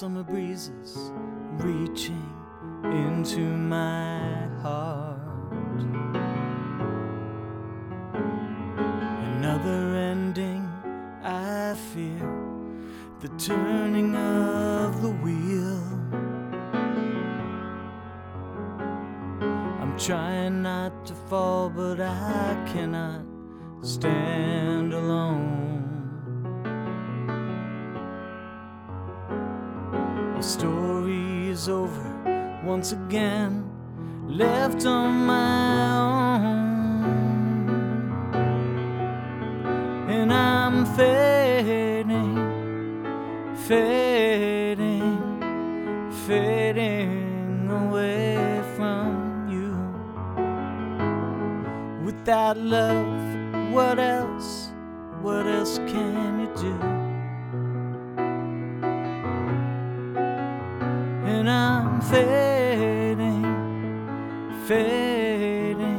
summer breezes reaching into my heart. Another ending, I fear, the turning of the wheel. I'm trying not to fall, but I cannot stand alone. Our story is over once again, left on my own. And I'm fading, fading, fading away from you. Without love, what else? What else can you do? Fading, fading,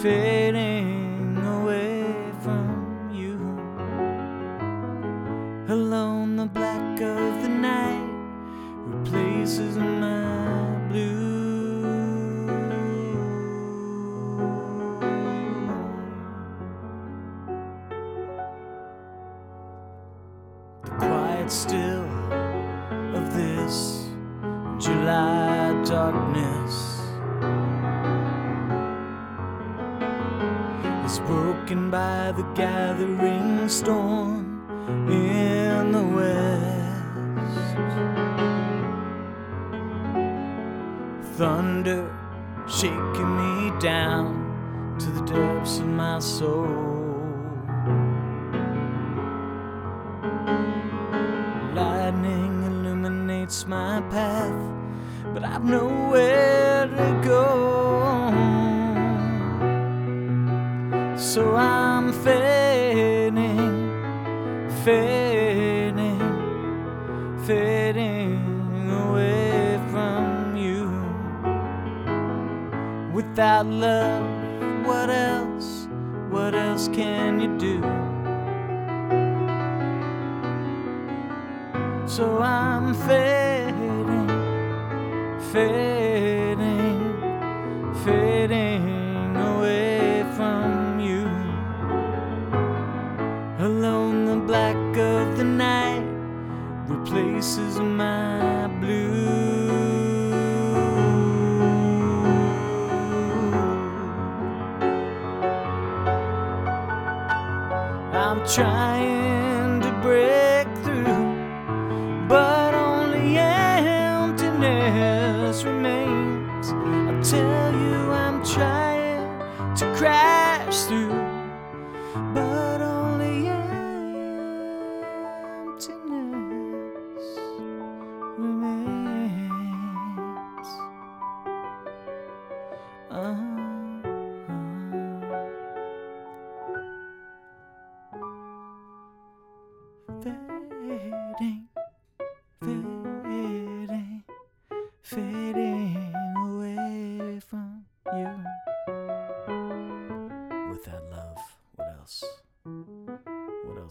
fading away from you. Alone, the black of the night replaces my blue. The quiet still of this July darkness is broken by the gathering storm in the west. Thunder shaking me down to the depths of my soul. Lightning illuminates my path, but I've nowhere to go. So I'm fading, fading, fading away from you. Without love, what else? What else can you do? So I'm fading, fading, fading away from you. Alone, the black of the night replaces my blue. I'm trying remains. I tell you, I'm trying to crash through, but only emptiness remains. Uh-huh.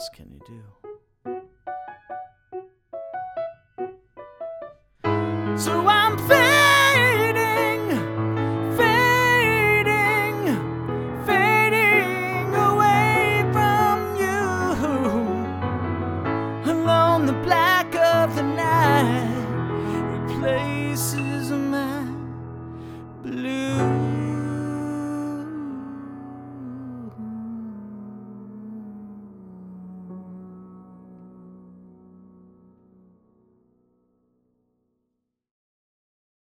Else can you do? So I'm fading, fading, fading away from you. Alone, the black of the night replaces